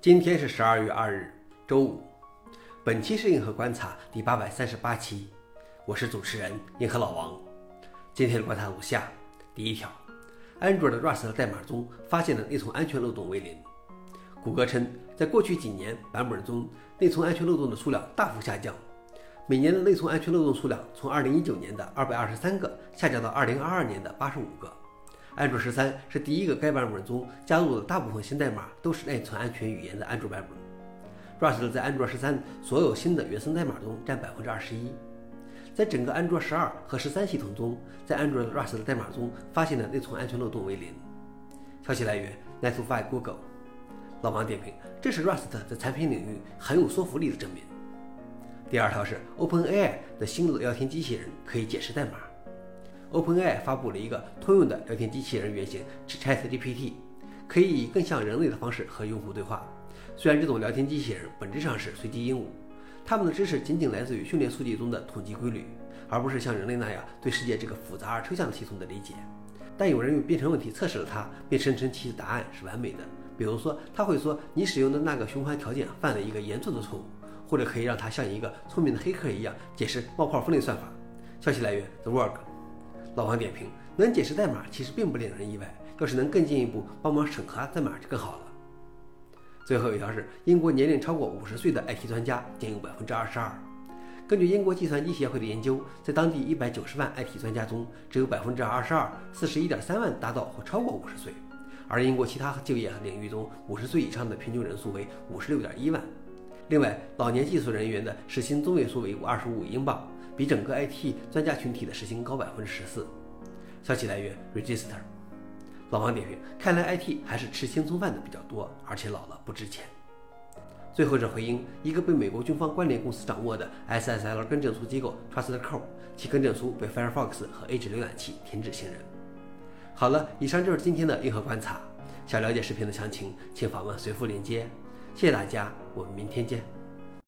今天是十二月二日，周五。本期是硬核观察第八百三十八期，我是主持人硬核老王。今天的观察如下：第一条，安卓的 Rust 代码中发现的内存安全漏洞为零。谷歌称，在过去几年版本中，内存安全漏洞的数量大幅下降，每年的内存安全漏洞数量从二零一九年的二百二十三个下降到二零二二年的八十五个。安卓十三是第一个该版本中加入的大部分新代码都是内存安全语言的安卓版本。Rust 在安卓十三所有新的原生代码中占百分之二十一。在整个安卓十二和十三系统中，在安卓 Rust 的代码中发现的内存安全漏洞为零。消息来源 n e t f i Google。老王点评：这是 Rust 在产品领域很有说服力的证明。第二条是 OpenAI 的新的聊天机器人可以解释代码。OpenAI 发布了一个通用的聊天机器人原型 ChatGPT，可以以更像人类的方式和用户对话。虽然这种聊天机器人本质上是随机鹦鹉，它们的知识仅仅来自于训练数据中的统计规律，而不是像人类那样对世界这个复杂而抽象的系统的理解。但有人用编程问题测试了它，并声称其答案是完美的。比如说，他会说你使用的那个循环条件犯了一个严重的错误，或者可以让它像一个聪明的黑客一样解释冒泡分类算法。消息来源：The Work。老王点评：能解释代码其实并不令人意外，要是能更进一步帮忙审核代码就更好了。最后一条是，英国年龄超过五十岁的 IT 专家仅有百分之二十二。根据英国计算机协会的研究，在当地一百九十万 IT 专家中，只有百分之二十二，四十一点三万达到或超过五十岁。而英国其他就业领域中，五十岁以上的平均人数为五十六点一万。另外，老年技术人员的时薪中位数为二十五英镑。比整个 IT 专家群体的时薪高百分之十四。消息来源：Register。老王点评：看来 IT 还是吃青葱饭的比较多，而且老了不值钱。最后是回应一个被美国军方关联公司掌握的 SSL 更正书机构 TrustCore，其更正书被 Firefox 和 Edge 浏览器停止信任。好了，以上就是今天的硬核观察。想了解视频的详情，请访问随附链接。谢谢大家，我们明天见。